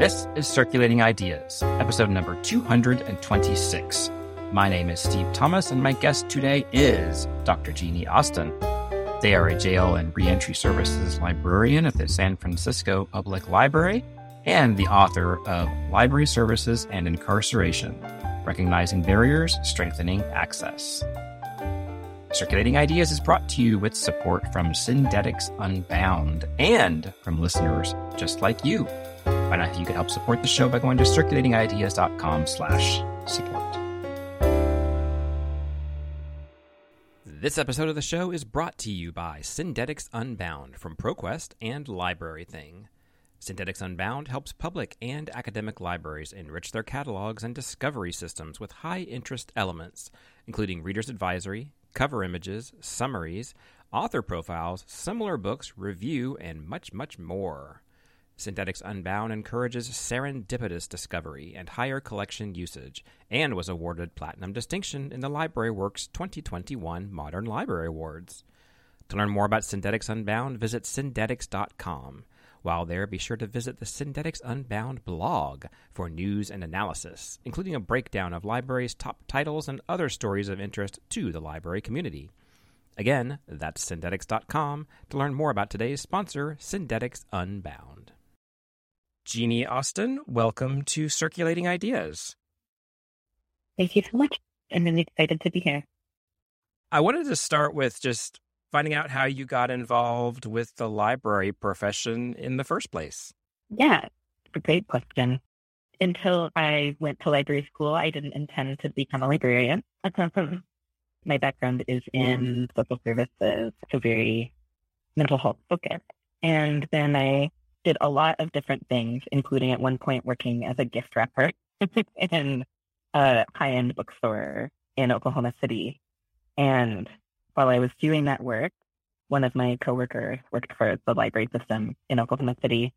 This is Circulating Ideas, episode number 226. My name is Steve Thomas, and my guest today is Dr. Jeanie Austin. They are a jail and reentry services librarian at the San Francisco Public Library and the author of Library Services and Incarceration Recognizing Barriers, Strengthening Access. Circulating Ideas is brought to you with support from Syndetics Unbound and from listeners just like you. Find out if you can help support the show by going to circulatingideas.com slash support. This episode of the show is brought to you by Syndetics Unbound from ProQuest and LibraryThing. Syndetics Unbound helps public and academic libraries enrich their catalogs and discovery systems with high interest elements, including reader's advisory, cover images, summaries, author profiles, similar books, review, and much, much more. Syndetics Unbound encourages serendipitous discovery and higher collection usage, and was awarded Platinum Distinction in the LibraryWorks 2021 Modern Library Awards. To learn more about Syndetics Unbound, visit syndetics.com. While there, be sure to visit the Syndetics Unbound blog for news and analysis, including a breakdown of libraries' top titles and other stories of interest to the library community. Again, that's syndetics.com to learn more about today's sponsor, Syndetics Unbound. Jeanie Austin, welcome to Circulating Ideas. Thank you so much. I'm really excited to be here. I wanted to start with just finding out how you got involved with the library profession in the first place. Yeah, great question. Until I went to library school, I didn't intend to become a librarian. My background is in mm. social services, so very mental health focused. And then I did a lot of different things, including at one point working as a gift wrapper in a high end bookstore in Oklahoma City. And while I was doing that work, one of my coworkers worked for the library system in Oklahoma City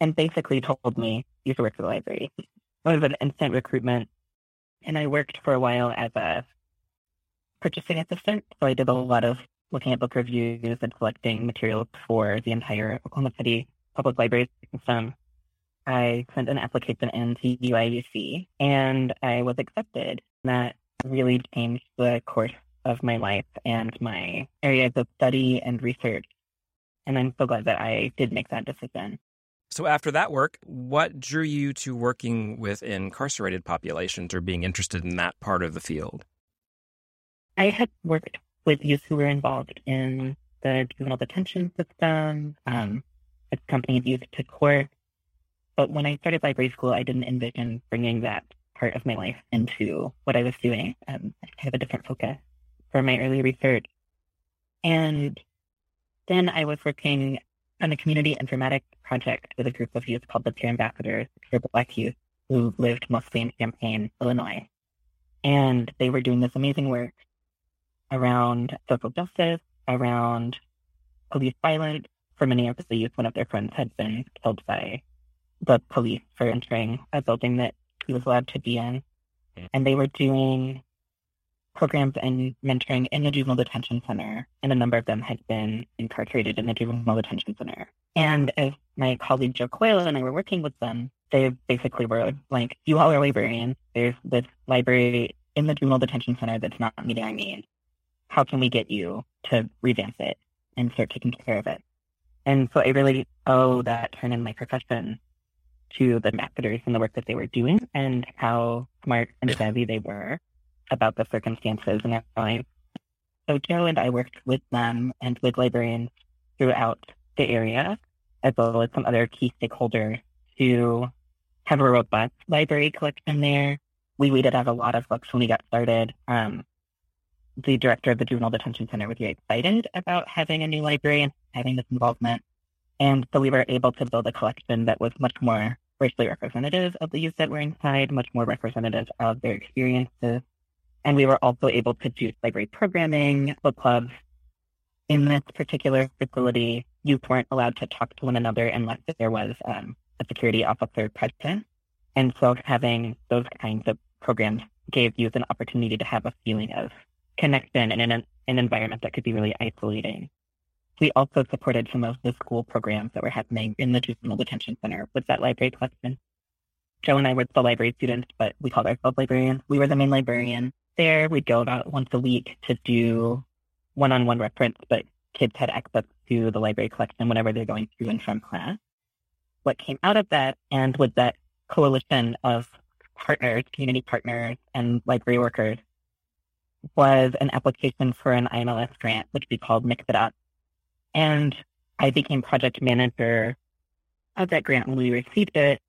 and basically told me, you should work for the library. It was an instant recruitment. And I worked for a while as a purchasing assistant. So I did a lot of looking at book reviews and collecting materials for the entire Oklahoma City public library system. I sent an application in to UIUC and I was accepted. That really changed the course of my life and my areas of study and research. And I'm so glad that I did make that decision. So, after that work, what drew you to working with incarcerated populations or being interested in that part of the field? I had worked with youth who were involved in the juvenile detention system, um, accompanied youth to court. But when I started library school, I didn't envision bringing that part of my life into what I was doing. Um, I have a different focus for my early research. And then I was working on a community informatics project with a group of youth called the Peer Ambassadors, peer Black youth who lived mostly in Champaign, Illinois. And they were doing this amazing work around social justice, around police violence. For many of the youth, one of their friends had been killed by the police for entering a building that he was allowed to be in. And they were doing programs and mentoring in the juvenile detention center, and a number of them had been incarcerated in the juvenile detention center. And as my colleague Joe Coyle and I were working with them, they basically were like, "You all are librarians. There's this library in the juvenile detention center that's not meeting our needs. How can we get you to revamp it and start taking care of it?" And so I really owe that turn in my profession to the ambassadors and the work that they were doing and how smart and savvy they were about the circumstances in life. So Joe and I worked with them and with librarians throughout the area, as well as some other key stakeholders to have a robust library collection there. We weeded out a lot of books when we got started. Um, the director of the Juvenile Detention Center was very excited about having a new library and having this involvement. And so we were able to build a collection that was much more racially representative of the youth that were inside, much more representative of their experiences, and we were also able to do library programming, book clubs. In this particular facility, youth weren't allowed to talk to one another unless there was um, a security officer present. And so having those kinds of programs gave youth an opportunity to have a feeling of connection in an, an environment that could be really isolating. We also supported some of the school programs that were happening in the juvenile detention center with that library collection. Joe and I were the library students, but we called ourselves librarians. We were the main librarian there. We'd go about once a week to do one-on-one reference, but kids had access to the library collection whenever they're going through and from class. What came out of that and with that coalition of partners, community partners, and library workers was an application for an IMLS grant, which we called Mix It Up. And I became project manager of that grant when we received it.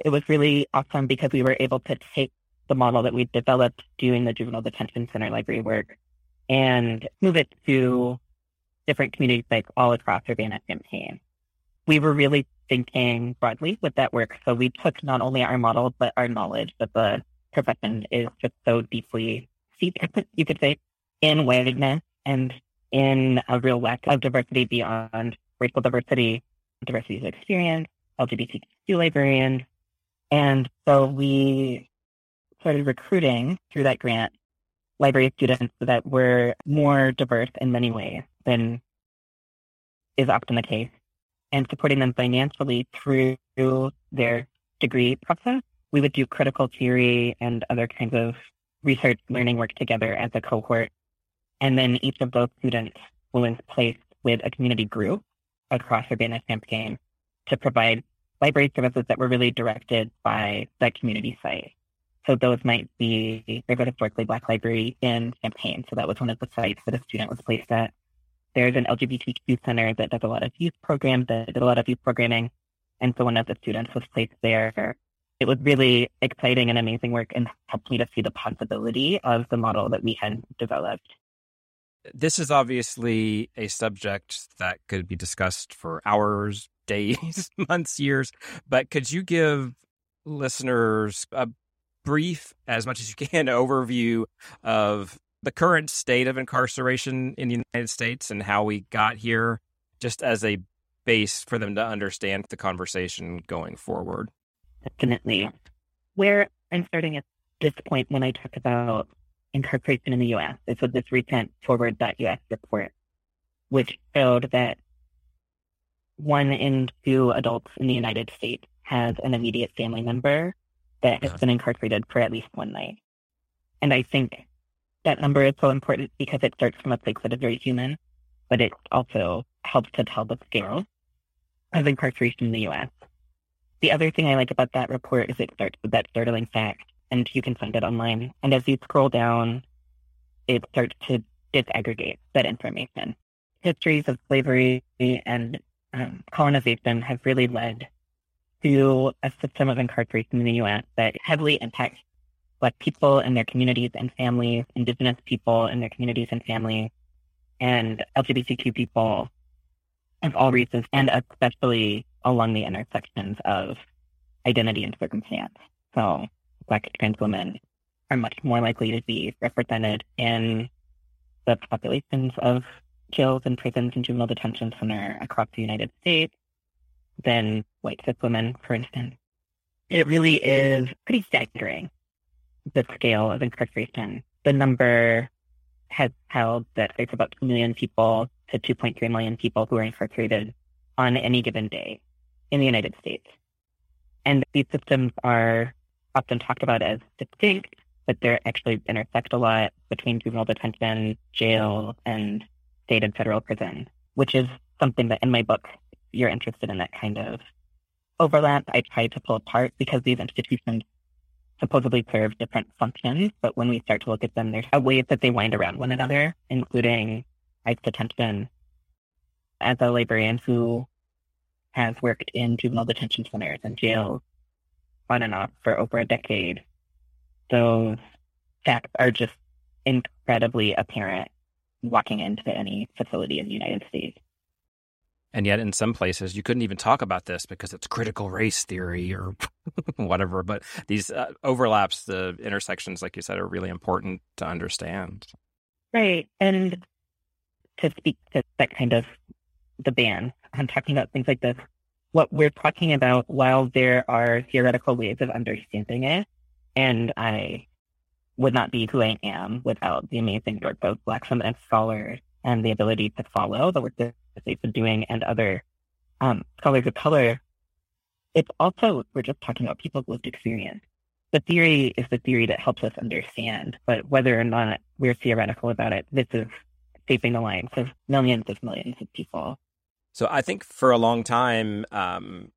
It was really awesome because we were able to take the model that we developed doing the juvenile detention center library work and move it to different communities like all across Urbana-Champaign. We were really thinking broadly with that work. So we took not only our model, but our knowledge that the profession is just so deeply steeped, you could say, in awareness and in a real lack of diversity beyond racial diversity, diversity of experience, LGBTQ librarians. And so we started recruiting through that grant library students that were more diverse in many ways than is often the case and supporting them financially through their degree process. We would do critical theory and other kinds of research learning work together as a cohort. And then each of those students was placed with a community group across Urbana-Champaign to provide library services that were really directed by that community site. So those might be, there's a historically black library in Champaign. So that was one of the sites that a student was placed at. There's an LGBTQ center that does a lot of youth programs, that did a lot of youth programming. And so one of the students was placed there. It was really exciting and amazing work and helped me to see the possibility of the model that we had developed. This is obviously a subject that could be discussed for hours, days, months, years. But could you give listeners a brief, as much as you can, overview of the current state of incarceration in the United States and how we got here, just as a base for them to understand the conversation going forward. Definitely. Where I'm starting at this point when I talk about incarceration in the U.S. is with this recent FWD.us report, which showed that one in two adults in the United States has an immediate family member that has been incarcerated for at least one night. And I think that number is so important because it starts from a place that is very human, but it also helps to tell the scale of incarceration in the U.S. The other thing I like about that report is it starts with that startling fact, and you can find it online. And as you scroll down, it starts to disaggregate that information. Histories of slavery and um, colonization have really led to a system of incarceration in the U.S. that heavily impacts Black people and their communities and families, Indigenous people and their communities and families, and LGBTQ people of all races, and especially along the intersections of identity and circumstance. So Black trans women are much more likely to be represented in the populations of jails and prisons and juvenile detention center across the United States than white cis women, for instance. It really is pretty staggering the scale of incarceration. The number has held that there's about 2 million people to 2.3 million people who are incarcerated on any given day in the United States. And these systems are often talked about as distinct, but they actually intersect a lot between juvenile detention, jail, and state and federal prison, which is something that in my book, you're interested in that kind of overlap, I try to pull apart because these institutions supposedly serve different functions, but when we start to look at them, there's ways that they wind around one another, including ICE detention. As a librarian who has worked in juvenile detention centers and jails on and off for over a decade, those facts are just incredibly apparent walking into any facility in the United States. And yet, in some places, you couldn't even talk about this because it's critical race theory or whatever. But these uh, overlaps, the intersections, like you said, are really important to understand. Right. And to speak to that kind of the ban on talking about things like this, what we're talking about, while there are theoretical ways of understanding it, and I would not be who I am without the amazing work of Black feminist scholars and the ability to follow the work that they've been doing and other um, scholars of color, it's also, we're just talking about people's lived experience. The theory is the theory that helps us understand, but whether or not we're theoretical about it, this is shaping the lives of millions of millions of people. So I think for a long time, um,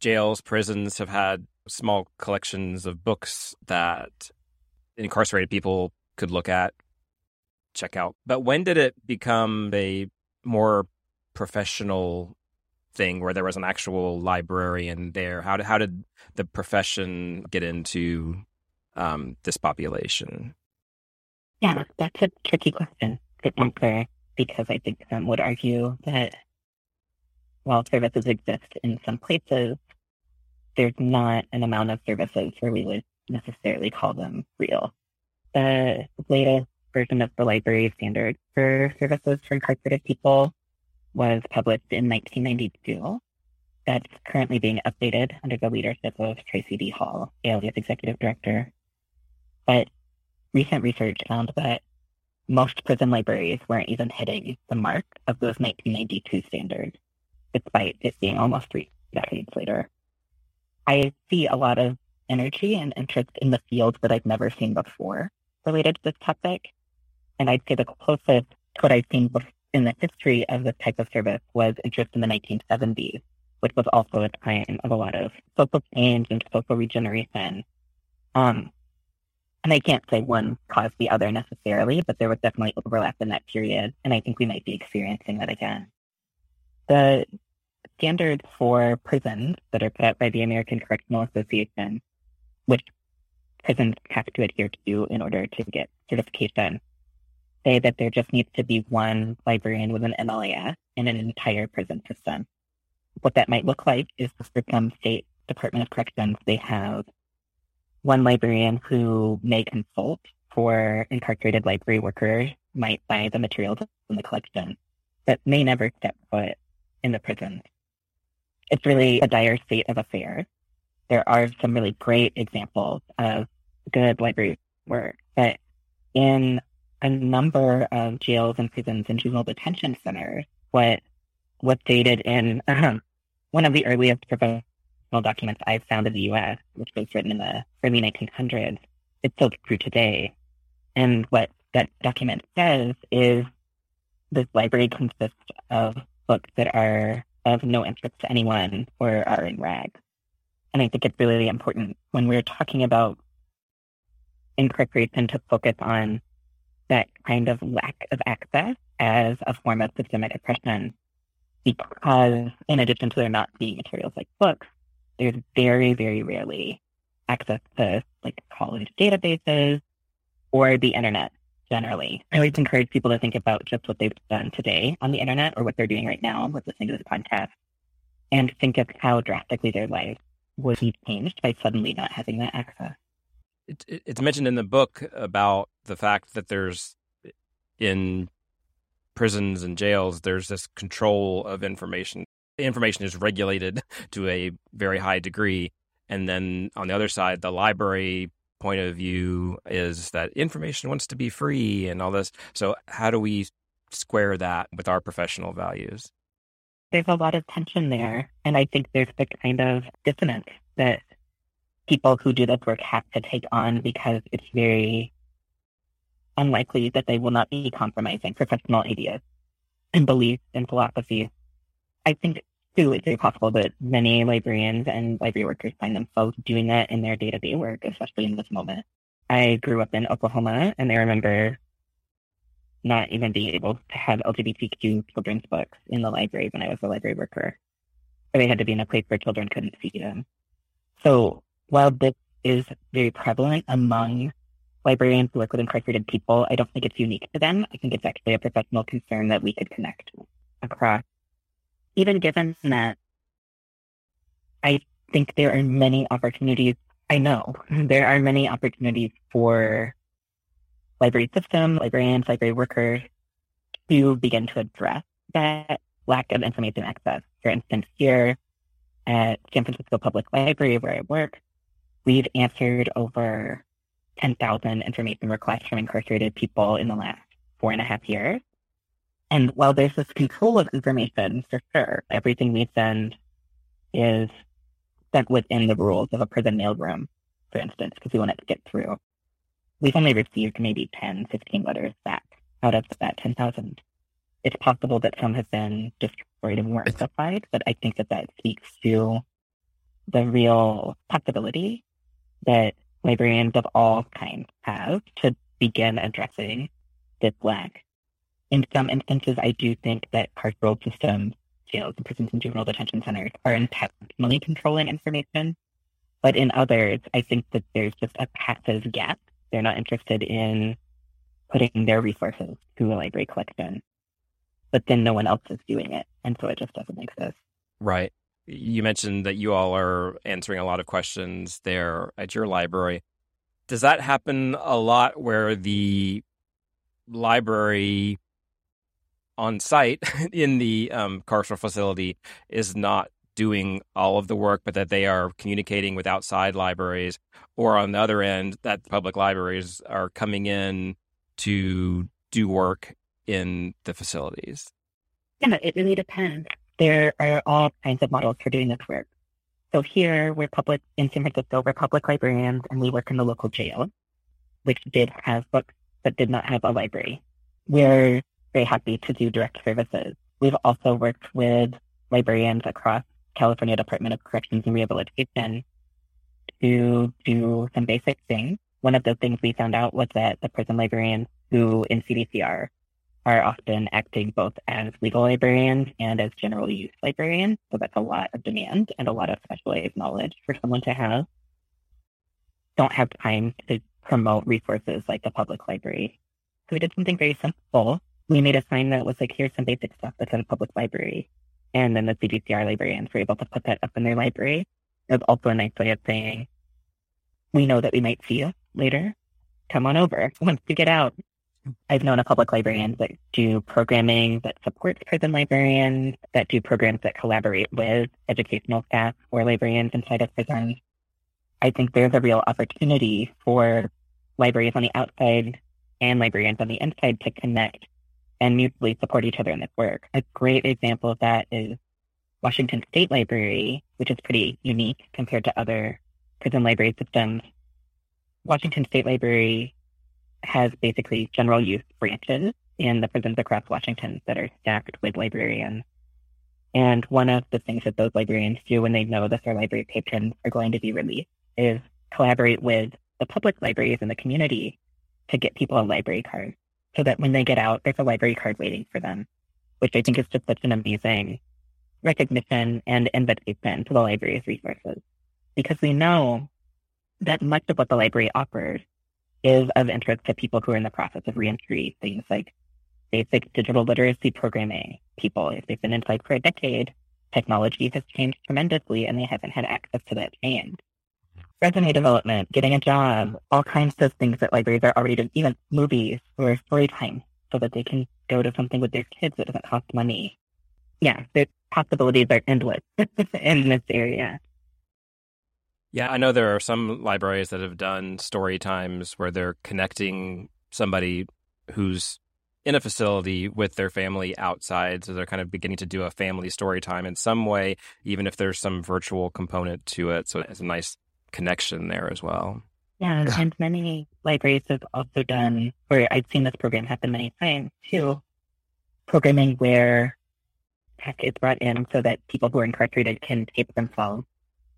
jails, prisons have had small collections of books that incarcerated people could look at, check out. But when did it become a more professional thing where there was an actual librarian there? How did, how did the profession get into um, this population? Yeah, that's a tricky question to answer because I think some would argue that while services exist in some places, there's not an amount of services where we would necessarily call them real. The latest version of the library standard for services for incarcerated people was published in 1992. That's currently being updated under the leadership of Tracie D. Hall, ALA's executive director. But recent research found that most prison libraries weren't even hitting the mark of those 1992 standards, despite it being almost three decades later. I see a lot of energy and interest in the field that I've never seen before related to this topic. And I'd say the closest to what I've seen in the history of this type of service was interest in the 1970s, which was also a time of a lot of social change and social regeneration. Um, and I can't say one caused the other necessarily, but there was definitely overlap in that period. And I think we might be experiencing that again. The standards for prisons that are set by the American Correctional Association, which prisons have to adhere to in order to get certification, say that there just needs to be one librarian with an MLAS in an entire prison system. What that might look like is for some state Department of Corrections, they have one librarian who may consult for incarcerated library workers, might buy the materials in the collection, but may never step foot in the prison it's really a dire state of affairs. There are some really great examples of good library work, but in a number of jails and prisons and juvenile detention centers, what was dated in um, one of the earliest professional documents I've found in the U.S., which was written in the early 1900s, it's still true today. And what that document says is this library consists of books that are of no interest to anyone or are in rags. And I think it's really important when we're talking about incorporation to focus on that kind of lack of access as a form of systemic oppression. Because in addition to there not being materials like books, there's very, very rarely access to like college databases or the internet generally. I always encourage people to think about just what they've done today on the internet or what they're doing right now with listening to this podcast and think of how drastically their life would be changed by suddenly not having that access. It, it, it's mentioned in the book about the fact that there's in prisons and jails, there's this control of information. Information is regulated to a very high degree. And then on the other side, the library point of view is that information wants to be free and all this. So, how do we square that with our professional values? There's a lot of tension there. And I think there's the kind of dissonance that people who do this work have to take on because it's very unlikely that they will not be compromising professional ideas and beliefs and philosophies. I think it's very possible that many librarians and library workers find themselves doing that in their day-to-day work, especially in this moment. I grew up in Oklahoma, and I remember not even being able to have LGBTQ children's books in the library when I was a library worker. Or they had to be in a place where children couldn't see them. So while this is very prevalent among librarians who work with incarcerated people, I don't think it's unique to them. I think it's actually a professional concern that we could connect across even given that I think there are many opportunities, I know there are many opportunities for library system, librarians, library workers to begin to address that lack of information access. For instance, here at San Francisco Public Library, where I work, we've answered over 10,000 information requests from incarcerated people in the last four and a half years. And while there's this control of information, for sure, everything we send is sent within the rules of a prison mailroom, for instance, because we wanted to get through. We've only received maybe 10, 15 letters back out of that 10,000. It's possible that some have been destroyed and weren't supplied, but I think that that speaks to the real possibility that librarians of all kinds have to begin addressing this lack. In some instances, I do think that carceral systems, jails, and prisons and juvenile detention centers are intentionally controlling information. But in others, I think that there's just a passive gap. They're not interested in putting their resources to a library collection. But then no one else is doing it. And so it just doesn't exist. Right. You mentioned that you all are answering a lot of questions there at your library. Does that happen a lot where the library on site in the um, carceral facility is not doing all of the work, but that they are communicating with outside libraries, or on the other end, that public libraries are coming in to do work in the facilities? Yeah, it really depends there are all kinds of models for doing this work. So here we're public in San Francisco, we're public librarians and we work in the local jail, which did have books but did not have a library. We're very happy to do direct services. We've also worked with librarians across California Department of Corrections and Rehabilitation to do some basic things. One of the things we found out was that the prison librarians who in CDCR are often acting both as legal librarians and as general use librarians. So that's a lot of demand and a lot of specialized knowledge for someone to have. Don't have time to promote resources like the public library. So we did something very simple. We made a sign that was like, here's some basic stuff that's in a public library. And then the CDCR librarians were able to put that up in their library. It was also a nice way of saying, we know that we might see you later. Come on over once you get out. I've known a public librarians that do programming that supports prison librarians, that do programs that collaborate with educational staff or librarians inside of prisons. I think there's a real opportunity for libraries on the outside and librarians on the inside to connect and mutually support each other in this work. A great example of that is Washington State Library, which is pretty unique compared to other prison library systems. Washington State Library has basically general use branches in the prisons across Washington that are staffed with librarians. And one of the things that those librarians do when they know that their library patrons are going to be released is collaborate with the public libraries in the community to get people a library card so that when they get out, there's a library card waiting for them, which I think is just such an amazing recognition and invitation to the library's resources. Because we know that much of what the library offers is of interest to people who are in the process of reentry. Things like basic digital literacy programming. People, if they've been inside for a decade, technology has changed tremendously and they haven't had access to that change. Resume development, getting a job, all kinds of things that libraries are already doing, even movies or story time so that they can go to something with their kids that doesn't cost money. Yeah, the possibilities are endless in this area. Yeah, I know there are some libraries that have done story times where they're connecting somebody who's in a facility with their family outside. So they're kind of beginning to do a family story time in some way, even if there's some virtual component to it. So it's a nice connection there as well. Yeah, and many libraries have also done, where I've seen this program happen many times too, programming where tech is brought in so that people who are incarcerated can tape themselves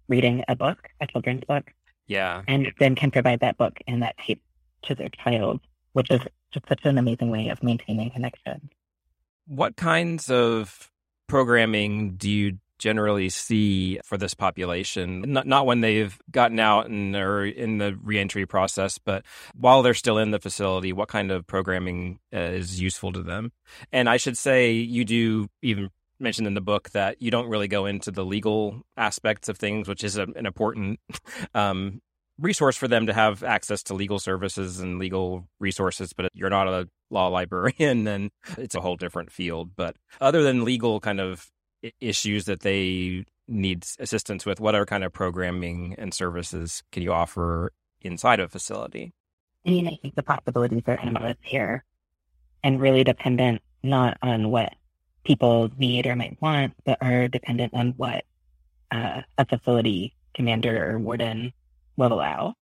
reading a book, a children's book. Yeah. And then can provide that book and that tape to their child, which is just such an amazing way of maintaining connection. What kinds of programming do you generally see for this population? Not, not when they've gotten out and are in the reentry process, but while they're still in the facility, what kind of programming uh, is useful to them? And I should say, you do even mentioned in the book that you don't really go into the legal aspects of things, which is a, an important um, resource for them to have access to legal services and legal resources. But you're not a law librarian, then it's a whole different field. But other than legal kind of issues that they need assistance with, what other kind of programming and services can you offer inside a facility? I mean, I think the possibilities are endless here and really dependent not on what people need or might want, but are dependent on what uh, a facility commander or warden will allow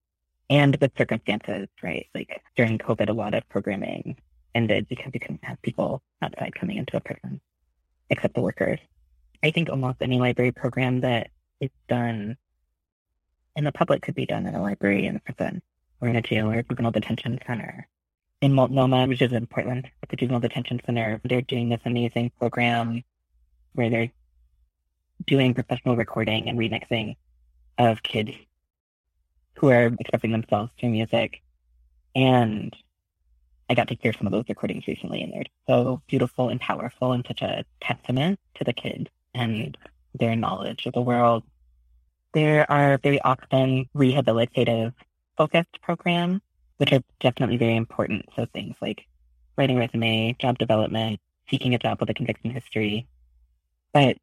and the circumstances, right? Like during COVID, a lot of programming ended because you couldn't have people outside coming into a prison, except the workers. I think almost any library program that is done in the public could be done in a library in a prison or in a jail or a juvenile detention center. In Multnomah, which is in Portland, at the juvenile detention center, they're doing this amazing program where they're doing professional recording and remixing of kids who are expressing themselves through music. And I got to hear some of those recordings recently, and they're so beautiful and powerful and such a testament to the kids and their knowledge of the world. There are very often rehabilitative focused programs, which are definitely very important. So things like writing resume, job development, seeking a job with a conviction history. But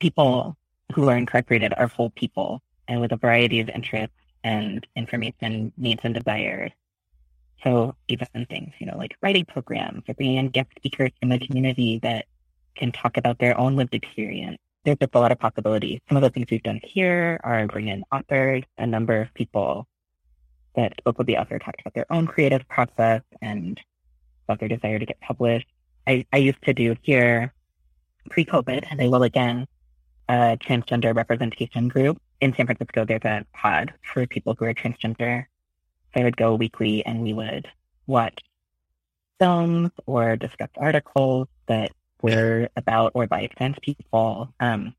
people who are incarcerated are full people and with a variety of interests and information needs and desires. So even things, you know, like writing programs or bringing in guest speakers from the community that can talk about their own lived experience. There's just a lot of possibilities. Some of the things we've done here are bring in authors, a number of people that spoke with the author talked about their own creative process and about their desire to get published. I, I used to do here pre-COVID, and I will again, a transgender representation group in San Francisco. There's a pod for people who are transgender. So I would go weekly and we would watch films or discuss articles that were about or by trans people, um,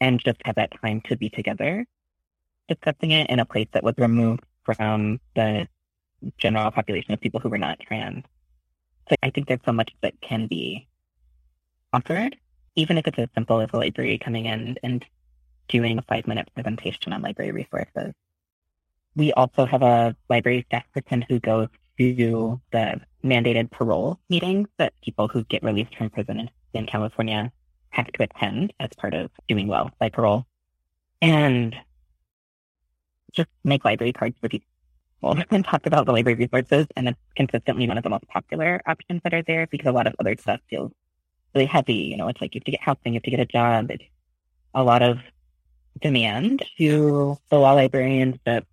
and just have that time to be together discussing it in a place that was removed from the general population of people who were not trans. So I think there's so much that can be offered even if it's as simple as a library coming in and doing a five minute presentation on library resources. We also have a library staff person who goes to the mandated parole meetings that people who get released from prison in California have to attend as part of doing well by parole. And just make library cards for people and talk about the library resources. And it's consistently one of the most popular options that are there because a lot of other stuff feels really heavy. You know, it's like you have to get housing, you have to get a job. It's a lot of demand to the law librarians that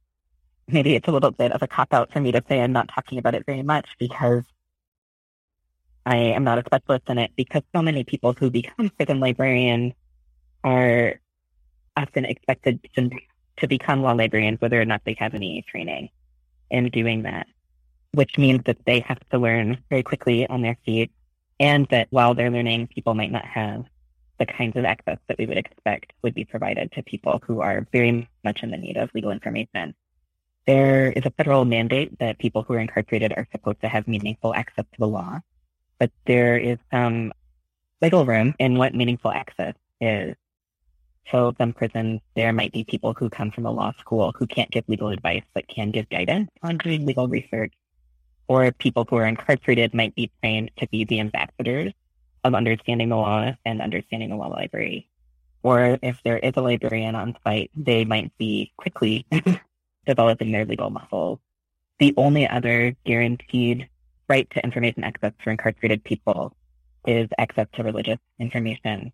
maybe it's a little bit of a cop out for me to say I'm not talking about it very much because I am not a specialist in it because so many people who become prison librarians are often expected to, to become law librarians whether or not they have any training in doing that, which means that they have to learn very quickly on their feet and that while they're learning, people might not have the kinds of access that we would expect would be provided to people who are very much in the need of legal information. There is a federal mandate that people who are incarcerated are supposed to have meaningful access to the law, but there is some wiggle room in what meaningful access is. So some prisons, there might be people who come from a law school who can't give legal advice, but can give guidance on doing legal research or people who are incarcerated might be trained to be the ambassadors of understanding the law and understanding the law library. Or if there is a librarian on site, they might be quickly developing their legal muscles. The only other guaranteed right to information access for incarcerated people is access to religious information.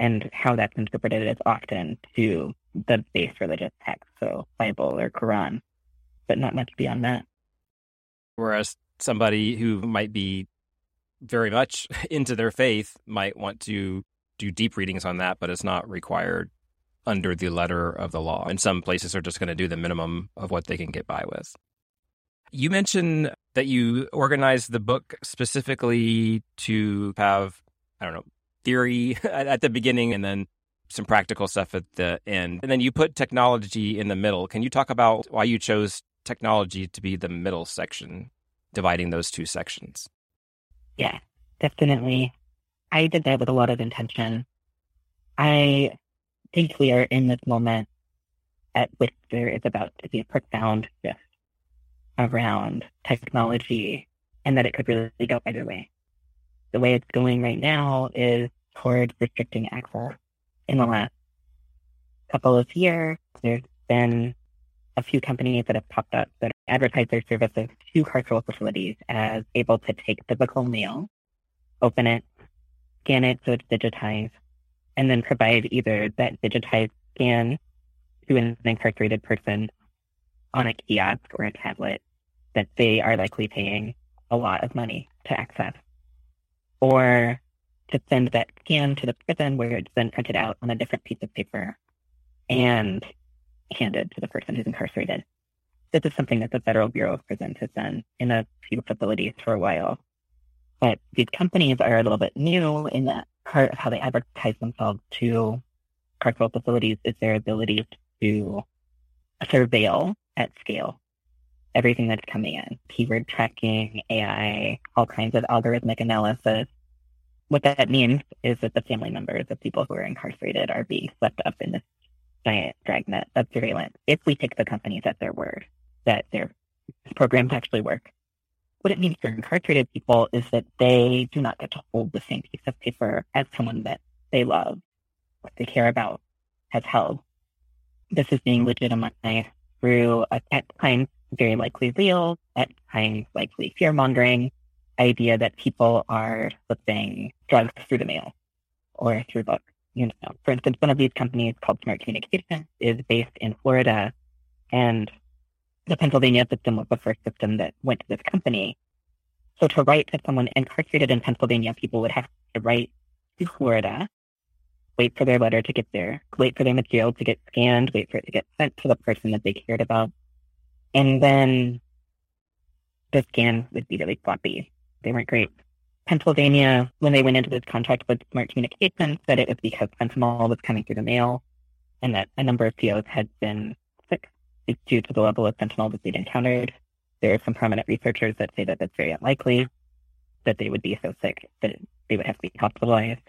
And how that's interpreted is often to the base religious text, so Bible or Quran, but not much beyond that. Whereas somebody who might be very much into their faith might want to do deep readings on that, but it's not required under the letter of the law. And some places are just going to do the minimum of what they can get by with. You mentioned that you organized the book specifically to have, I don't know, theory at the beginning and then some practical stuff at the end. And then you put technology in the middle. Can you talk about why you chose technology to be the middle section, dividing those two sections. Yeah, definitely. I did that with a lot of intention. I think we are in this moment at which there is about to be a profound shift around technology and that it could really go either way. The way it's going right now is towards restricting access. In the last couple of years, there's been a few companies that have popped up that advertise their services to carceral facilities as able to take physical mail, open it, scan it so it's digitized, and then provide either that digitized scan to an incarcerated person on a kiosk or a tablet that they are likely paying a lot of money to access. Or to send that scan to the prison where it's then printed out on a different piece of paper and handed to the person who's incarcerated. This is something that the Federal Bureau of Prisons has done in a few facilities for a while. But these companies are a little bit new in that part of how they advertise themselves to carceral facilities is their ability to surveil at scale everything that's coming in keyword tracking, AI, all kinds of algorithmic analysis. What that means is that the family members of people who are incarcerated are being swept up in this giant dragnet of surveillance if we take the companies at their word that their programs actually work. What it means for incarcerated people is that they do not get to hold the same piece of paper as someone that they love, what they care about, has held. This is being legitimized through a, at times very likely real, at times likely fear mongering idea that people are slipping drugs through the mail or through books. You know, for instance, one of these companies called Smart Communications is based in Florida, and the Pennsylvania system was the first system that went to this company. So to write to someone incarcerated in Pennsylvania, people would have to write to Florida, wait for their letter to get there, wait for their material to get scanned, wait for it to get sent to the person that they cared about. And then the scan would be really floppy. They weren't great. Pennsylvania, when they went into this contract with Smart Communications, said it was because fentanyl was coming through the mail and that a number of POs had been due to the level of fentanyl that they'd encountered. There are some prominent researchers that say that that's very unlikely, that they would be so sick that they would have to be hospitalized.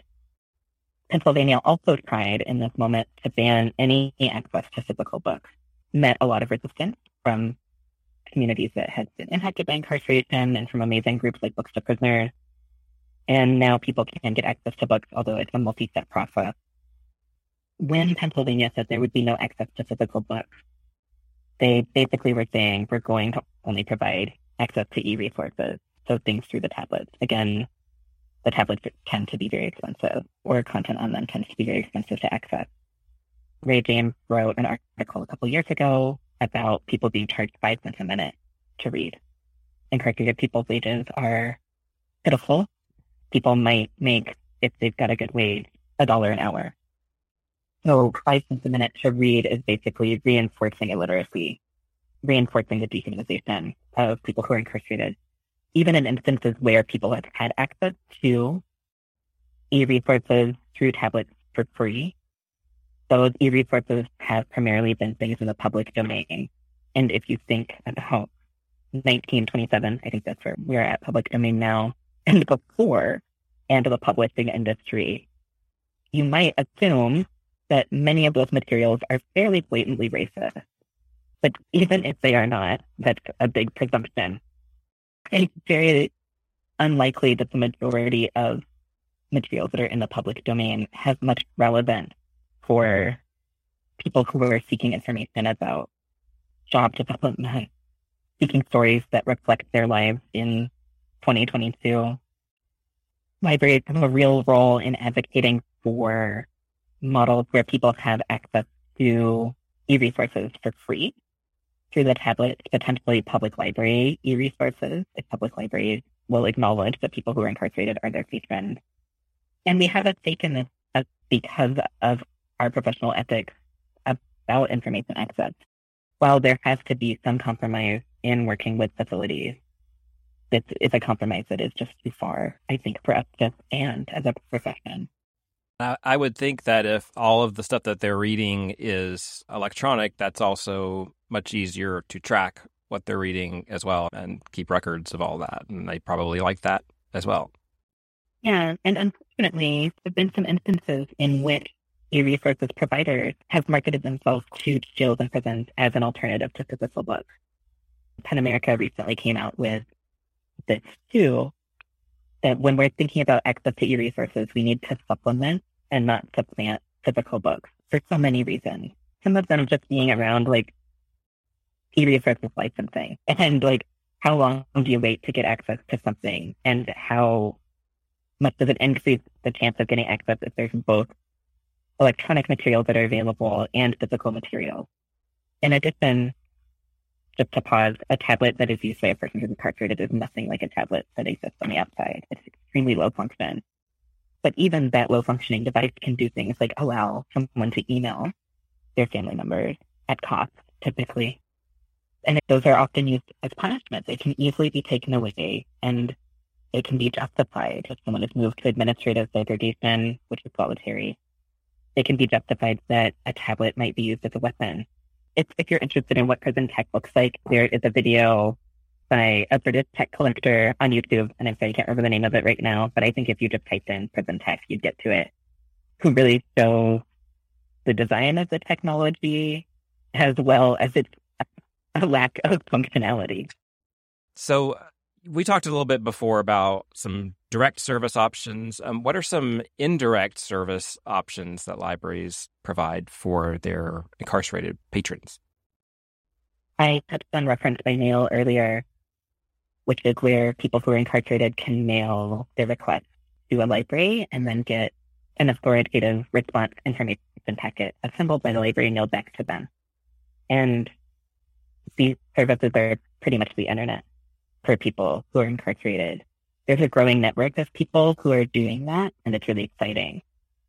Pennsylvania also tried in this moment to ban any access to physical books, met a lot of resistance from communities that had been impacted by incarceration and from amazing groups like Books to Prisoners. And now people can get access to books, although it's a multi-step process. When Pennsylvania said there would be no access to physical books, they basically were saying we're going to only provide access to e-resources, so things through the tablets. Again, the tablets tend to be very expensive, or content on them tends to be very expensive to access. Ray James wrote an article a couple years ago about people being charged five cents a minute to read. And Incarcerated people's wages are pitiful. People might make, if they've got a good wage, a dollar an hour. So five cents a minute to read is basically reinforcing illiteracy, reinforcing the dehumanization of people who are incarcerated. Even in instances where people have had access to e-resources through tablets for free, those e-resources have primarily been things in the public domain. And if you think about 1927, I think that's where we're at public domain now, and before, and the publishing industry, you might assume that many of those materials are fairly blatantly racist. But even if they are not, that's a big presumption. It's very unlikely that the majority of materials that are in the public domain have much relevance for people who are seeking information about job development, seeking stories that reflect their lives in 2022. Libraries have a real role in advocating for models where people have access to e-resources for free through the tablet, potentially public library e-resources, if public libraries will acknowledge that people who are incarcerated are their patrons. And we have a stake in this uh, because of our professional ethics about information access. While there has to be some compromise in working with facilities, this is a compromise that is just too far, I think, for us to and as a profession. I would think that if all of the stuff that they're reading is electronic, that's also much easier to track what they're reading as well and keep records of all that. And they probably like that as well. Yeah. And unfortunately, there have been some instances in which e-resources providers have marketed themselves to jails and prisons as an alternative to physical books. PEN America recently came out with this too, that when we're thinking about access to e-resources, we need to supplement and not supplant physical books for so many reasons. Some of them just being around like e-resources licensing and like how long do you wait to get access to something and how much does it increase the chance of getting access if there's both electronic materials that are available and physical materials. In addition, just to pause, a tablet that is used by a person who's incarcerated is nothing like a tablet that exists on the outside. It's extremely low function. But even that low functioning device can do things like allow someone to email their family members at cost, typically. And those are often used as punishment. They can easily be taken away and it can be justified if someone is moved to administrative segregation, which is voluntary. It can be justified that a tablet might be used as a weapon. If, if you're interested in what prison tech looks like, there is a video by a British tech collector on YouTube, and I'm sorry, I can't remember the name of it right now, but I think if you just typed in prison tech, you'd get to it, who really shows the design of the technology as well as its a lack of functionality. So we talked a little bit before about some direct service options. Um, what are some indirect service options that libraries provide for their incarcerated patrons? I touched on reference by mail earlier, which is where people who are incarcerated can mail their request to a library and then get an authoritative response information packet assembled by the library mailed back to them. And these services are pretty much the internet for people who are incarcerated. There's a growing network of people who are doing that, and it's really exciting.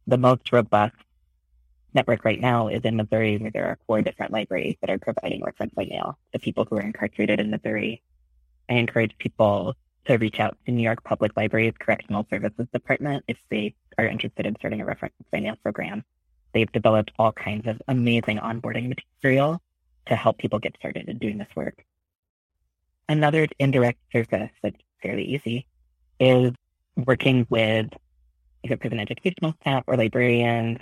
The most robust network right now is in Missouri, where there are four different libraries that are providing reference by mail to people who are incarcerated in Missouri. I encourage people to reach out to New York Public Library's Correctional Services Department if they are interested in starting a reference by mail program. They've developed all kinds of amazing onboarding material to help people get started in doing this work. Another indirect service that's fairly easy is working with either prison educational staff or librarians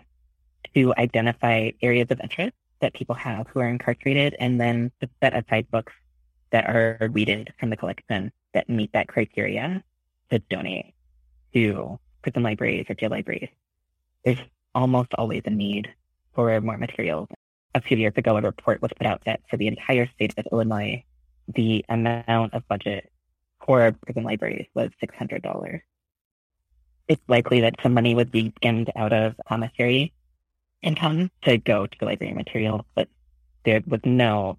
to identify areas of interest that people have who are incarcerated and then to set aside books that are weeded from the collection that meet that criteria to donate to prison libraries or jail libraries. There's almost always a need for more materials a few years ago, a report was put out that for the entire state of Illinois, the amount of budget for prison libraries was $600. It's likely that some money would be skimmed out of commissary income to go to the library material, but there was no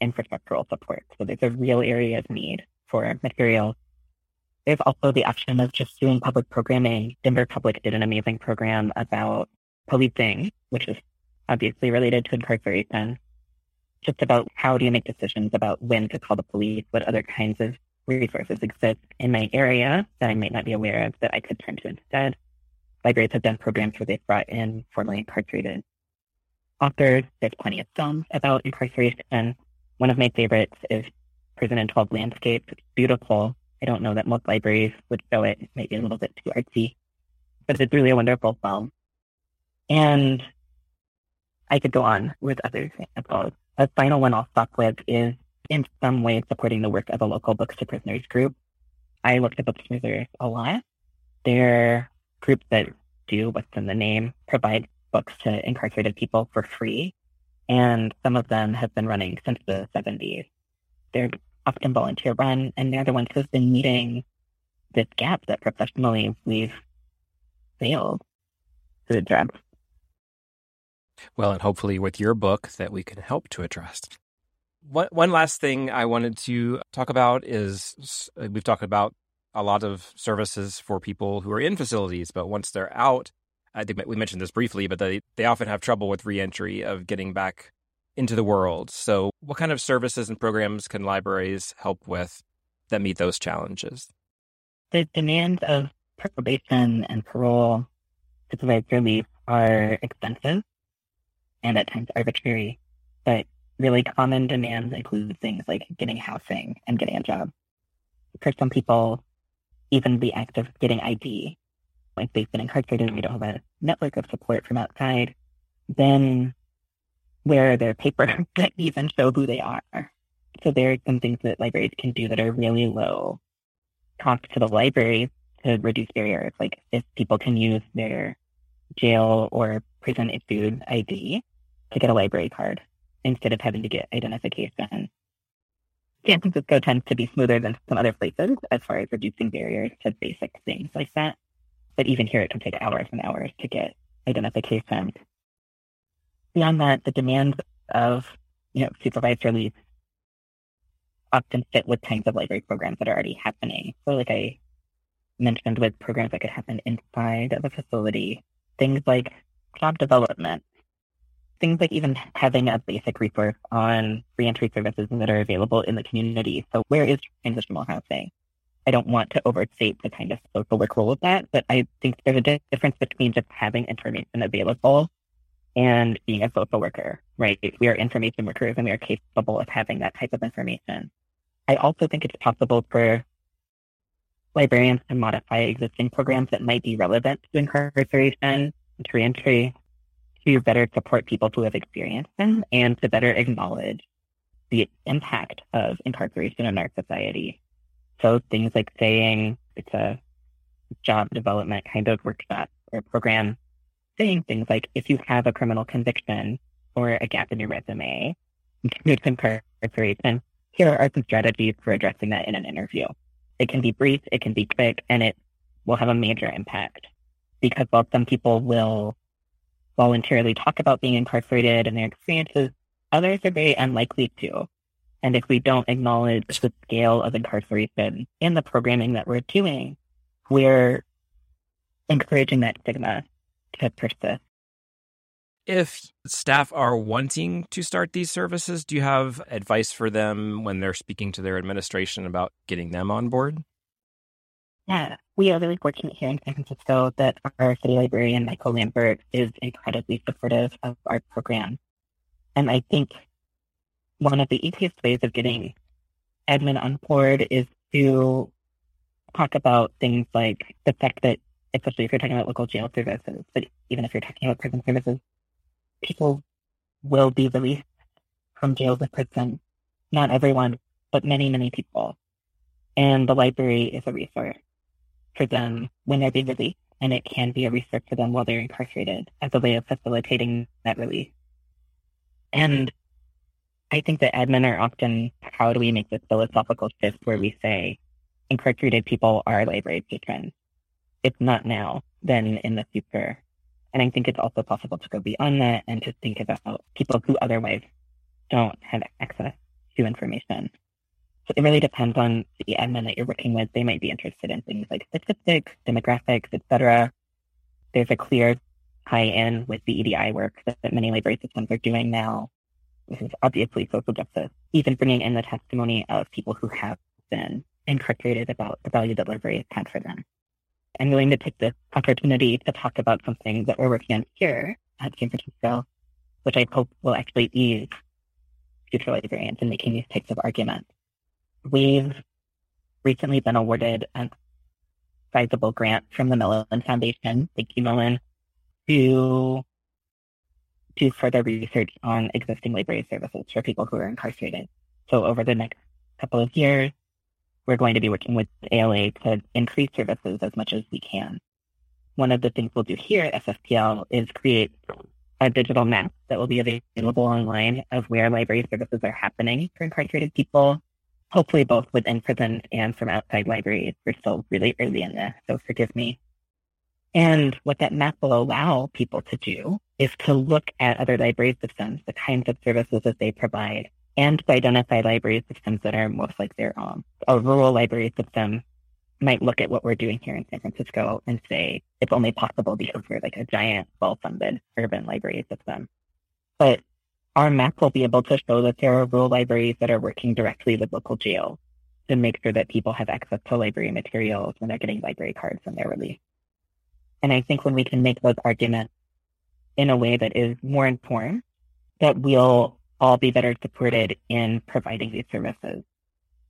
infrastructural support. So there's a real area of need for materials. There's also the option of just doing public programming. Denver Public did an amazing program about policing, which is obviously related to incarceration, just about how do you make decisions about when to call the police, what other kinds of resources exist in my area that I might not be aware of that I could turn to instead. Libraries have done programs where they've brought in formerly incarcerated authors. There's plenty of films about incarceration. One of my favorites is Prison in 12 Landscapes. It's beautiful. I don't know that most libraries would show it. It might be a little bit too artsy, but it's really a wonderful film. And I could go on with other examples. A final one I'll stop with is in some way supporting the work of a local Books to Prisoners group. I looked at Books to Prisoners a lot. They're groups that do what's in the name, provide books to incarcerated people for free. And some of them have been running since the 70s. They're often volunteer run, and they're the ones who've been meeting this gap that professionally we've failed to address. Well, and hopefully with your book that we can help to address. One, one last thing I wanted to talk about is uh, we've talked about a lot of services for people who are in facilities, but once they're out, I think we mentioned this briefly, but they, they often have trouble with reentry of getting back into the world. So, what kind of services and programs can libraries help with that meet those challenges? The demands of probation and parole provide relief are expensive and at times arbitrary, but really common demands include things like getting housing and getting a job. For some people, even the act of getting ID, like they've been incarcerated and we don't have a network of support from outside, then where are their papers that even show who they are? So there are some things that libraries can do that are really low cost to the library to reduce barriers. Like if people can use their jail or prison issued ID to get a library card instead of having to get identification. San Francisco tends to be smoother than some other places as far as reducing barriers to basic things like that. But even here, it can take hours and hours to get identification. Beyond that, the demands of you know supervised release often fit with kinds of library programs that are already happening. So, like I mentioned, with programs that could happen inside of a facility, things like job development, things like even having a basic resource on reentry services that are available in the community. So, where is transitional housing? I don't want to overstate the kind of social work role of that, but I think there's a difference between just having information available and being a social worker, right? We are information workers and we are capable of having that type of information. I also think it's possible for librarians to modify existing programs that might be relevant to incarceration and to reentry to better support people who have experienced them and to better acknowledge the impact of incarceration in our society. So things like saying it's a job development kind of workshop or program, saying things like if you have a criminal conviction or a gap in your resume, to incarceration, here are some strategies for addressing that in an interview. It can be brief, it can be quick, and it will have a major impact. Because while some people will voluntarily talk about being incarcerated and their experiences, others are very unlikely to. And if we don't acknowledge the scale of incarceration in the programming that we're doing, we're encouraging that stigma to persist. If staff are wanting to start these services, do you have advice for them when they're speaking to their administration about getting them on board? Yeah, we are really fortunate here in San Francisco that our city librarian, Michael Lambert, is incredibly supportive of our program. And I think one of the easiest ways of getting admin on board is to talk about things like the fact that, especially if you're talking about local jail services, but even if you're talking about prison services, people will be released from jails and prison. Not everyone, but many, many people. And the library is a resource for them when they're being released. And it can be a resource for them while they're incarcerated as a way of facilitating that release. And I think that admin are often, how do we make this philosophical shift where we say incarcerated people are library patrons? If not now, then in the future. And I think it's also possible to go beyond that and to think about people who otherwise don't have access to information. So it really depends on the admin that you're working with. They might be interested in things like statistics, demographics, etc. There's a clear tie-in with the EDI work that, that many library systems are doing now this is obviously social justice, even bringing in the testimony of people who have been incarcerated about the value that library has had for them. I'm willing to take this opportunity to talk about something that we're working on here at San Francisco, which I hope will actually ease future librarians in making these types of arguments. We've recently been awarded a sizable grant from the Mellon Foundation, thank you, Mellon, to do further research on existing library services for people who are incarcerated. So over the next couple of years, we're going to be working with ALA to increase services as much as we can. One of the things we'll do here at SFPL is create a digital map that will be available online of where library services are happening for incarcerated people, hopefully both within prisons and from outside libraries. We're still really early in this, so forgive me. And what that map will allow people to do is to look at other library systems, the kinds of services that they provide, and to identify library systems that are most like their own. A rural library system might look at what we're doing here in San Francisco and say it's only possible because we're like a giant, well-funded urban library system. But our map will be able to show that there are rural libraries that are working directly with local jails to make sure that people have access to library materials when they're getting library cards when they're released. And I think when we can make those arguments in a way that is more informed, that we'll all be better supported in providing these services.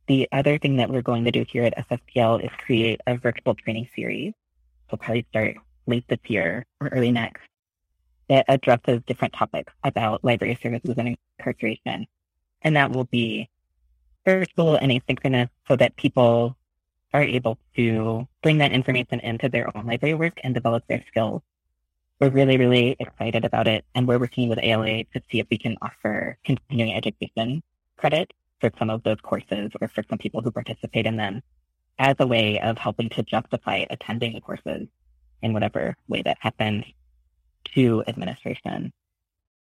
The other thing that we're going to do here at SFPL is create a virtual training series. We'll probably start late this year or early next that addresses different topics about library services and incarceration. And that will be virtual and asynchronous so that people are able to bring that information into their own library work and develop their skills. We're really, really excited about it. And we're working with ALA to see if we can offer continuing education credit for some of those courses or for some people who participate in them as a way of helping to justify attending the courses in whatever way that happens. To administration.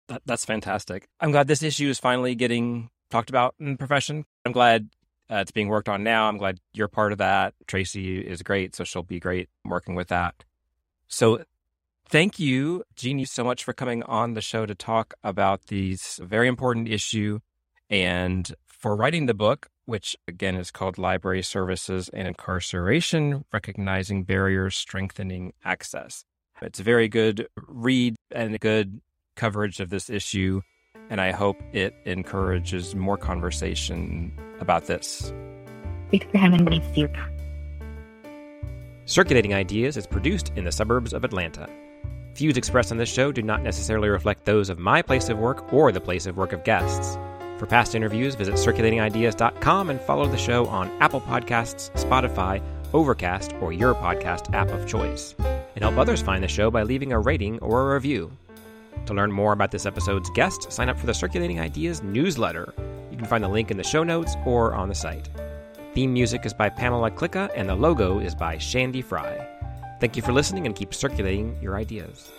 That, that's fantastic. I'm glad this issue is finally getting talked about in the profession. I'm glad uh, it's being worked on now. I'm glad you're part of that. Tracie is great, so she'll be great working with that. So, thank you, Jeanie, so much for coming on the show to talk about these very important issue and for writing the book, which again is called Library Services and Incarceration Recognizing Barriers, Strengthening Access. It's a very good read and a good coverage of this issue, and I hope it encourages more conversation about this. Thanks for having me, Steve. Circulating Ideas is produced in the suburbs of Atlanta. Views expressed on this show do not necessarily reflect those of my place of work or the place of work of guests. For past interviews, visit circulatingideas.com and follow the show on Apple Podcasts, Spotify, Overcast, or your podcast app of choice. And help others find the show by leaving a rating or a review. To learn more about this episode's guest, sign up for the Circulating Ideas newsletter. You can find the link in the show notes or on the site. Theme music is by Pamela Klicka, and the logo is by Shandy Fry. Thank you for listening and keep circulating your ideas.